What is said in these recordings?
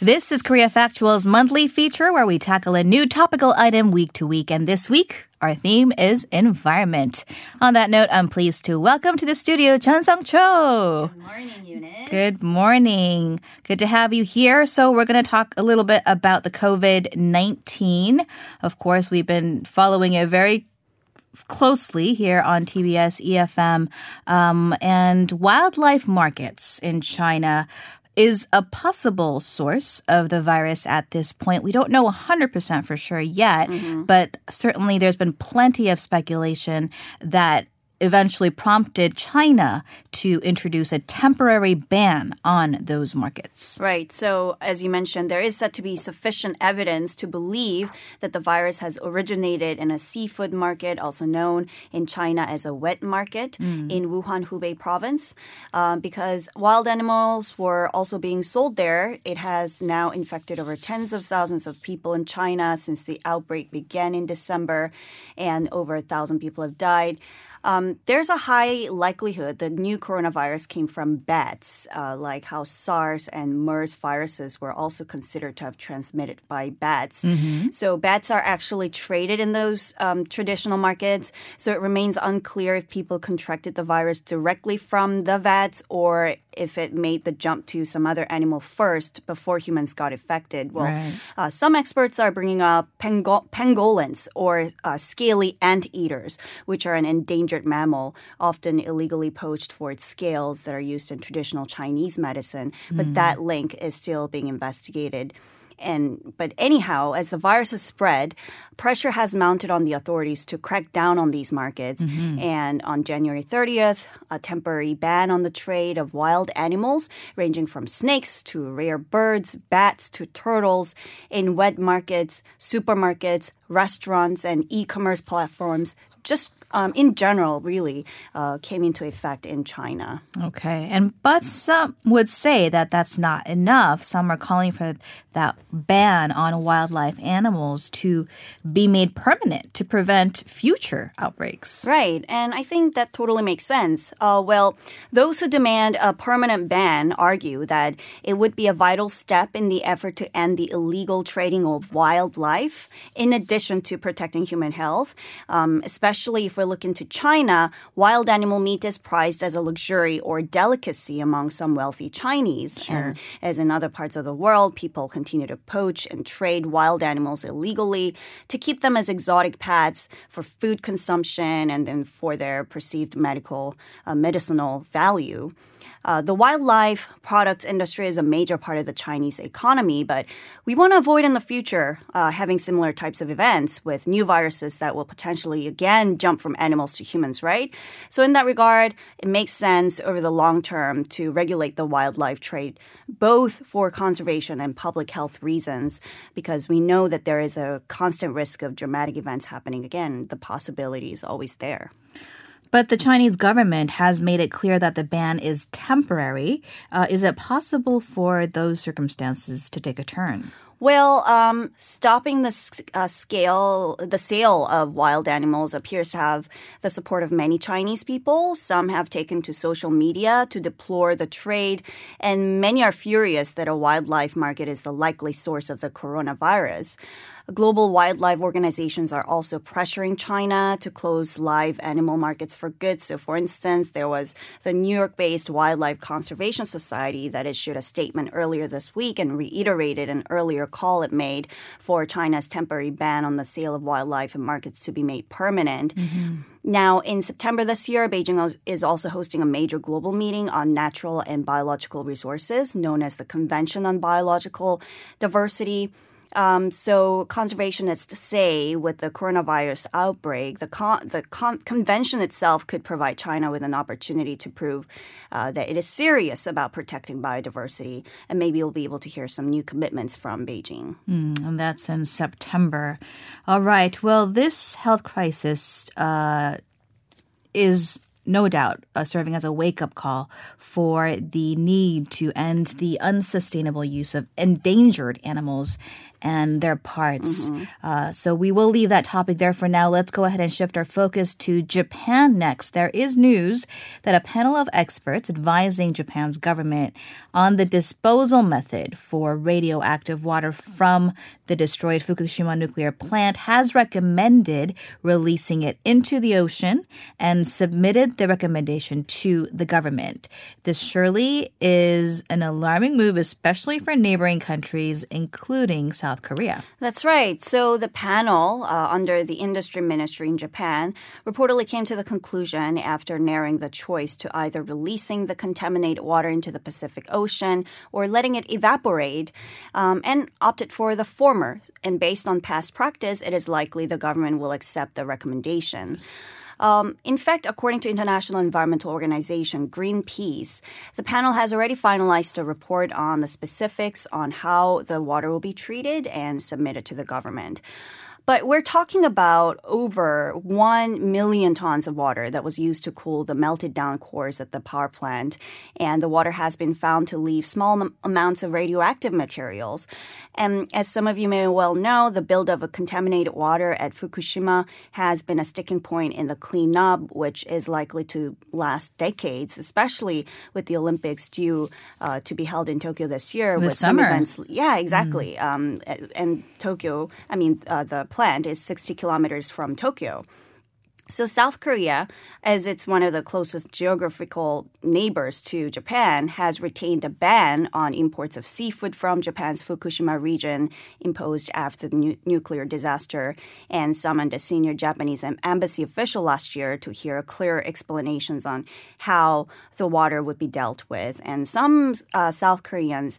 This is Korea Factual's monthly feature where we tackle a new topical item week to week. And this week, our theme is environment. On that note, I'm pleased to welcome to the studio Chun Sung Cho. Good morning, Eunice. Good morning. Good to have you here. So, we're going to talk a little bit about the COVID 19. Of course, we've been following it very closely here on TBS EFM. Um, and wildlife markets in China is a possible source of the virus at this point. We don't know 100% for sure yet, mm-hmm. but certainly there's been plenty of speculation that eventually prompted China to introduce a temporary ban on those markets. Right. So, as you mentioned, there is said to be sufficient evidence to believe that the virus has originated in a seafood market, also known in China as a wet market in Wuhan, Hubei province. Um, because wild animals were also being sold there, it has now infected over tens of thousands of people in China since the outbreak began in December, and over a thousand people have died. Um, there's a high likelihood the new coronavirus came from bats, uh, like how SARS and MERS viruses were also considered to have transmitted by bats. So bats are actually traded in those um, traditional markets. So it remains unclear if people contracted the virus directly from the bats or if it made the jump to some other animal first before humans got affected. Well, Right. uh, some experts are bringing up pango- pangolins or uh, scaly anteaters, which are an endangered mammal, often illegally poached for scales that are used in traditional Chinese medicine. But hmm. that link is still being investigated. And but anyhow, as the virus has spread, pressure has mounted on the authorities to crack down on these markets. Mm-hmm. And on January 30th, a temporary ban on the trade of wild animals, ranging from snakes to rare birds, bats to turtles, in wet markets, supermarkets, restaurants, and e-commerce platforms. Just um, in general, really uh, came into effect in China. Okay. And but some would say that that's not enough. Some are calling for that ban on wildlife animals to be made permanent to prevent future outbreaks. Right, and I think that totally makes sense. Uh, well, those who demand a permanent ban argue that it would be a vital step in the effort to end the illegal trading of wildlife, in addition to protecting human health. Um, especially if we look into China, wild animal meat is prized as a luxury or delicacy among some wealthy Chinese. And as in other parts of the world, people continue to poach and trade wild animals illegally to keep them as exotic pets for food consumption and then for their perceived medical uh, medicinal value. Uh, the wildlife products industry is a major part of the Chinese economy, but we want to avoid in the future uh, having similar types of events with new viruses that will potentially again jump from animals to humans, right? So, in that regard, it makes sense over the long term to regulate the wildlife trade, both for conservation and public health reasons, because we know that there is a constant risk of dramatic events happening again. The possibility is always there. But the Chinese government has made it clear that the ban is temporary. Uh, is it possible for those circumstances to take a turn? Well, um, stopping the uh, scale, the sale of wild animals appears to have the support of many Chinese people. Some have taken to social media to deplore the trade, and many are furious that a wildlife market is the likely source of the coronavirus. Global wildlife organizations are also pressuring China to close live animal markets for good. So, for instance, there was the New York based Wildlife Conservation Society that issued a statement earlier this week and reiterated an earlier call it made for China's temporary ban on the sale of wildlife in markets to be made permanent. Mm-hmm. Now, in September this year, Beijing is also hosting a major global meeting on natural and biological resources, known as the Convention on Biological Diversity. Um, so conservationists say with the coronavirus outbreak, the con- the con- convention itself could provide China with an opportunity to prove uh, that it is serious about protecting biodiversity, and maybe we'll be able to hear some new commitments from Beijing. And that's in September. All right. Well, this health crisis uh, is no doubt uh, serving as a wake up call for the need to end the unsustainable use of endangered animals and their parts. Uh, so we will leave that topic there for now. Let's go ahead and shift our focus to Japan next. There is news that a panel of experts advising Japan's government on the disposal method for radioactive water from the destroyed Fukushima nuclear plant has recommended releasing it into the ocean and submitted the recommendation to the government. This surely is an alarming move, especially for neighboring countries, including South Korea. That's right. So the panel uh, under the industry ministry in Japan reportedly came to the conclusion after narrowing the choice to either releasing the contaminated water into the Pacific Ocean or letting it evaporate um, and opted for the former. And based on past practice, it is likely the government will accept the recommendations. Um, in fact, according to international environmental organization Greenpeace, the panel has already finalized a report on the specifics on how the water will be treated and submitted to the government. But we're talking about over 1 million tons of water that was used to cool the melted down cores at the power plant. And the water has been found to leave small am- amounts of radioactive materials. And as some of you may well know, the buildup of contaminated water at Fukushima has been a sticking point in the cleanup, which is likely to last decades, especially with the Olympics due uh, to be held in Tokyo this year. This with some summer. events yeah, exactly. Um, and Tokyo, I mean, uh, the plant is 60 kilometers from Tokyo. So South Korea, as it's one of the closest geographical neighbors to Japan, has retained a ban on imports of seafood from Japan's Fukushima region imposed after the nu- nuclear disaster and summoned a senior Japanese embassy official last year to hear clear explanations on how the water would be dealt with. And some uh, South Koreans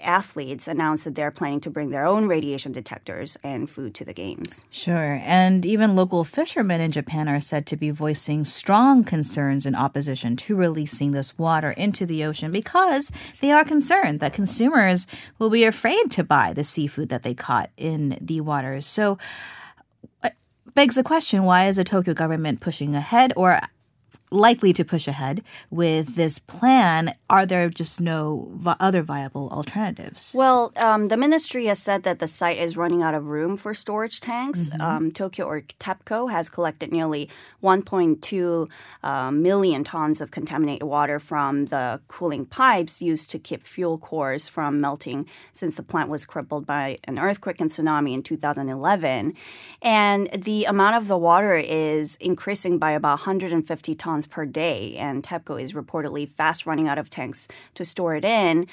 athletes announced that they're planning to bring their own radiation detectors and food to the games. Sure. And even local fishermen in Japan are said to be voicing strong concerns in opposition to releasing this water into the ocean because they are concerned that consumers will be afraid to buy the seafood that they caught in the waters. So, uh, begs the question why is the Tokyo government pushing ahead or likely to push ahead with this plan? Are there just no vi- other viable alternatives? Well, um, the ministry has said that the site is running out of room for storage tanks. Um, Tokyo or TEPCO has collected nearly 1.2 uh, million tons of contaminated water from the cooling pipes used to keep fuel cores from melting since the plant was crippled by an earthquake and tsunami in 2011. And the amount of the water is increasing by about 150 tons per day. And TEPCO is reportedly fast running out of tanks to store it in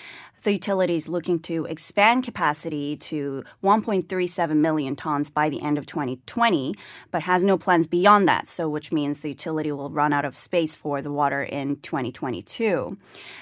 the utility is looking to expand capacity to 1.37 million tons by the end of 2020, but has no plans beyond that. So, which means the utility will run out of space for the water in 2022.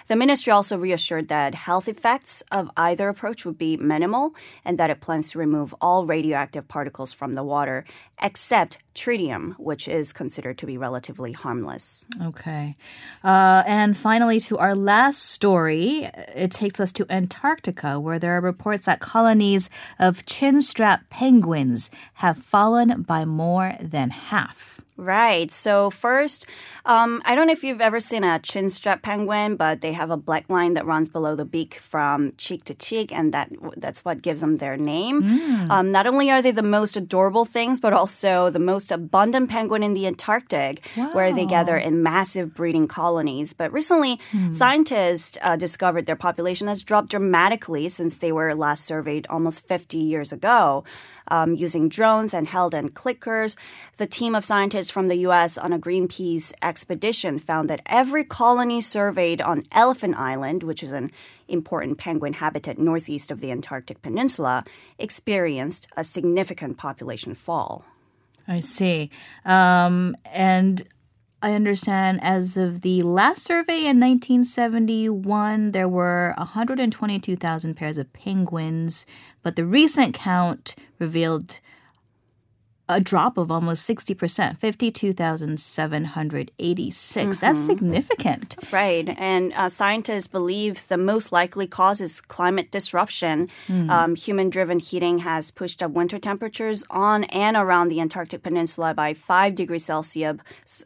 The ministry also reassured that health effects of either approach would be minimal and that it plans to remove all radioactive particles from the water except tritium, which is considered to be relatively harmless. Okay. Uh, and finally, to our last story, it takes us to Antarctica, where there are reports that colonies of chinstrap penguins have fallen by more than half. Right. So first, um, I don't know if you've ever seen a chinstrap penguin, but they have a black line that runs below the beak from cheek to cheek, and that that's what gives them their name. Um, not only are they the most adorable things, but also the most abundant penguin in the Antarctic, where they gather in massive breeding colonies. But recently, scientists uh, discovered their population has dropped dramatically since they were last surveyed almost 50 years ago um, using drones and held clickers. The team of scientists from the U.S. on a Greenpeace expedition found that every colony surveyed on Elephant Island, which is an important penguin habitat northeast of the Antarctic Peninsula, experienced a significant population fall. I see. Um, and I understand as of the last survey in 1971, there were 122,000 pairs of penguins, but the recent count revealed a drop of almost 60%, 52,786. That's significant. Right. And uh, scientists believe the most likely cause is climate disruption. Um, Human driven heating has pushed up winter temperatures on and around the Antarctic Peninsula by 5 degrees Celsius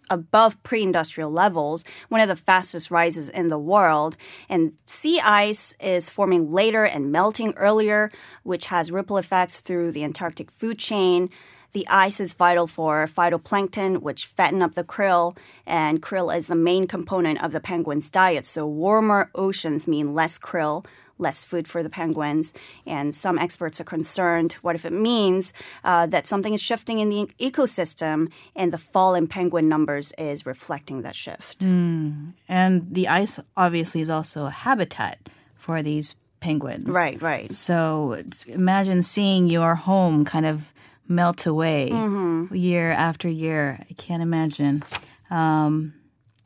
above pre industrial levels, one of the fastest rises in the world. And sea ice is forming later and melting earlier, which has ripple effects through the Antarctic food chain. The ice is vital for phytoplankton, which fatten up the krill, and krill is the main component of the penguin's diet. So warmer oceans mean less krill, less food for the penguins. And some experts are concerned what if it means uh, that something is shifting in the ecosystem and the fall in penguin numbers is reflecting that shift. And the ice obviously is also a habitat for these penguins. Right, right. So imagine seeing your home kind of melt away Mm-hmm. year after year. I can't imagine. Um,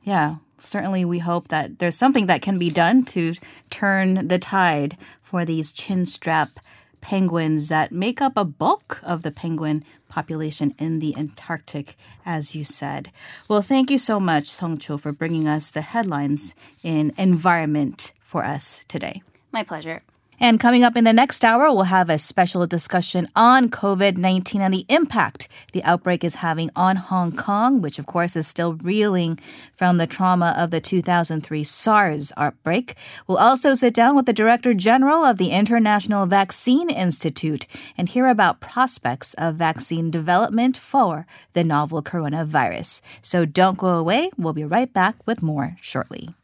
yeah, certainly we hope that there's something that can be done to turn the tide for these chin strap penguins that make up a bulk of the penguin population in the Antarctic, as you said. Well, thank you so much, Song Cho, for bringing us the headlines in environment for us today. My pleasure. And coming up in the next hour, we'll have a special discussion on COVID 19 and the impact the outbreak is having on Hong Kong, which, of course, is still reeling from the trauma of the 2003 SARS outbreak. We'll also sit down with the Director General of the International Vaccine Institute and hear about prospects of vaccine development for the novel coronavirus. So don't go away. We'll be right back with more shortly.